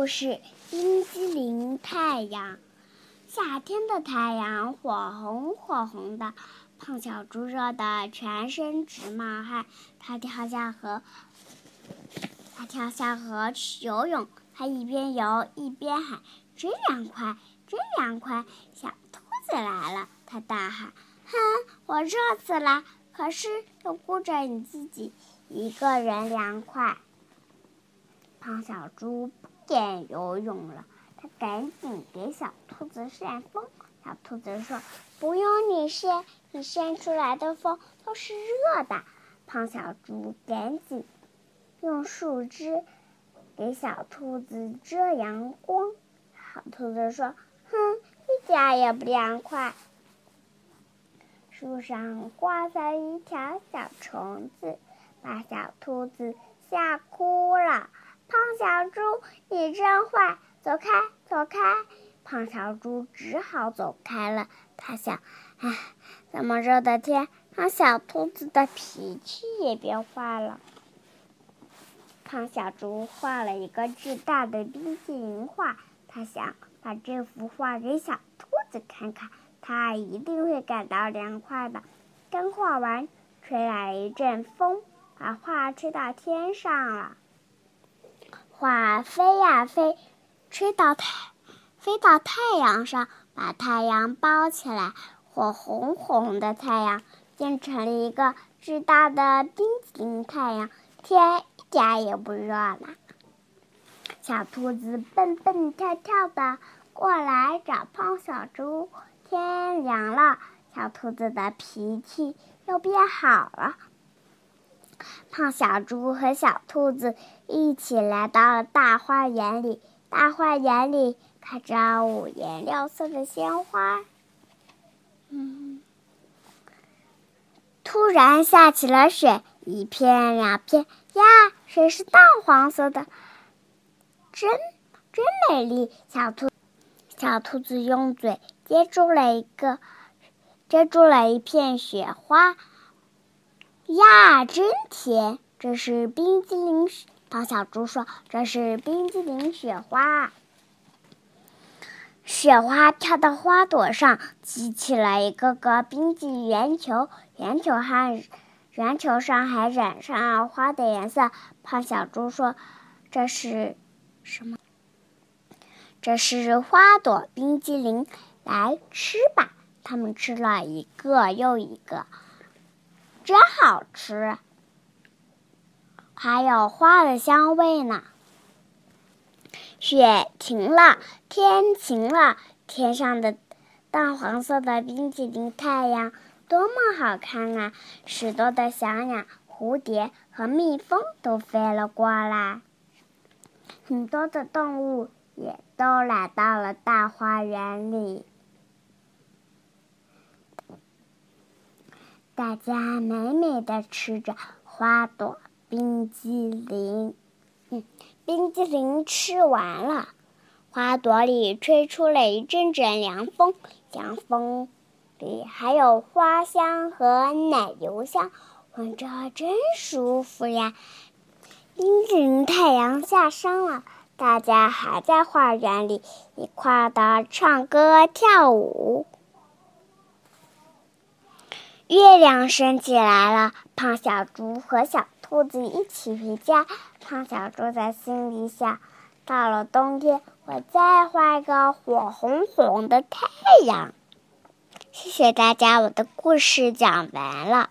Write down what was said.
故事：冰激凌太阳。夏天的太阳火红火红的，胖小猪热得全身直冒汗。他跳下河，他跳下河去游泳。他一边游一边喊：“真凉快，真凉快！”小兔子来了，他大喊：“哼，我热死了！可是又顾着你自己一个人凉快。”胖小猪敢游泳了，他赶紧给小兔子扇风。小兔子说：“不用你扇，你扇出来的风都是热的。”胖小猪赶紧用树枝给小兔子遮阳光。小兔子说：“哼，一点也不凉快。”树上挂着一条小虫子，把小兔子吓哭了。胖小猪，你真坏！走开，走开！胖小猪只好走开了。他想，唉，这么热的天，让小兔子的脾气也变坏了。胖小猪画了一个巨大的冰淇淋画，他想把这幅画给小兔子看看，它一定会感到凉快的。刚画完，吹来一阵风，把画吹到天上了。画飞呀飞，吹到太，飞到太阳上，把太阳包起来。火红红的太阳变成了一个巨大的冰淇淋太阳，天一点也不热了。小兔子蹦蹦跳跳的过来找胖小猪。天凉了，小兔子的脾气又变好了。胖小猪和小兔子一起来到了大花园里。大花园里开着五颜六色的鲜花。嗯，突然下起了雪，一片两片呀，水是淡黄色的，真真美丽。小兔小兔子用嘴接住了一个，接住了一片雪花。呀，真甜！这是冰激凌。胖小猪说：“这是冰激凌雪花。”雪花跳到花朵上，激起了一个个冰激圆球。圆球还圆球上还染上了花的颜色。胖小猪说：“这是什么？”这是花朵冰激凌。来吃吧！他们吃了一个又一个。真好吃，还有花的香味呢。雪停了，天晴了，天上的淡黄色的冰淇淋太阳多么好看啊！许多的小鸟、蝴蝶和蜜蜂都飞了过来，很多的动物也都来到了大花园里。大家美美的吃着花朵冰激凌，嗯，冰激凌吃完了，花朵里吹出了一阵阵凉风，凉风里还有花香和奶油香，闻着真舒服呀。冰激凌太阳下山了，大家还在花园里一块的唱歌跳舞。月亮升起来了，胖小猪和小兔子一起回家。胖小猪在心里想：到了冬天，我再画一个火红红的太阳。谢谢大家，我的故事讲完了。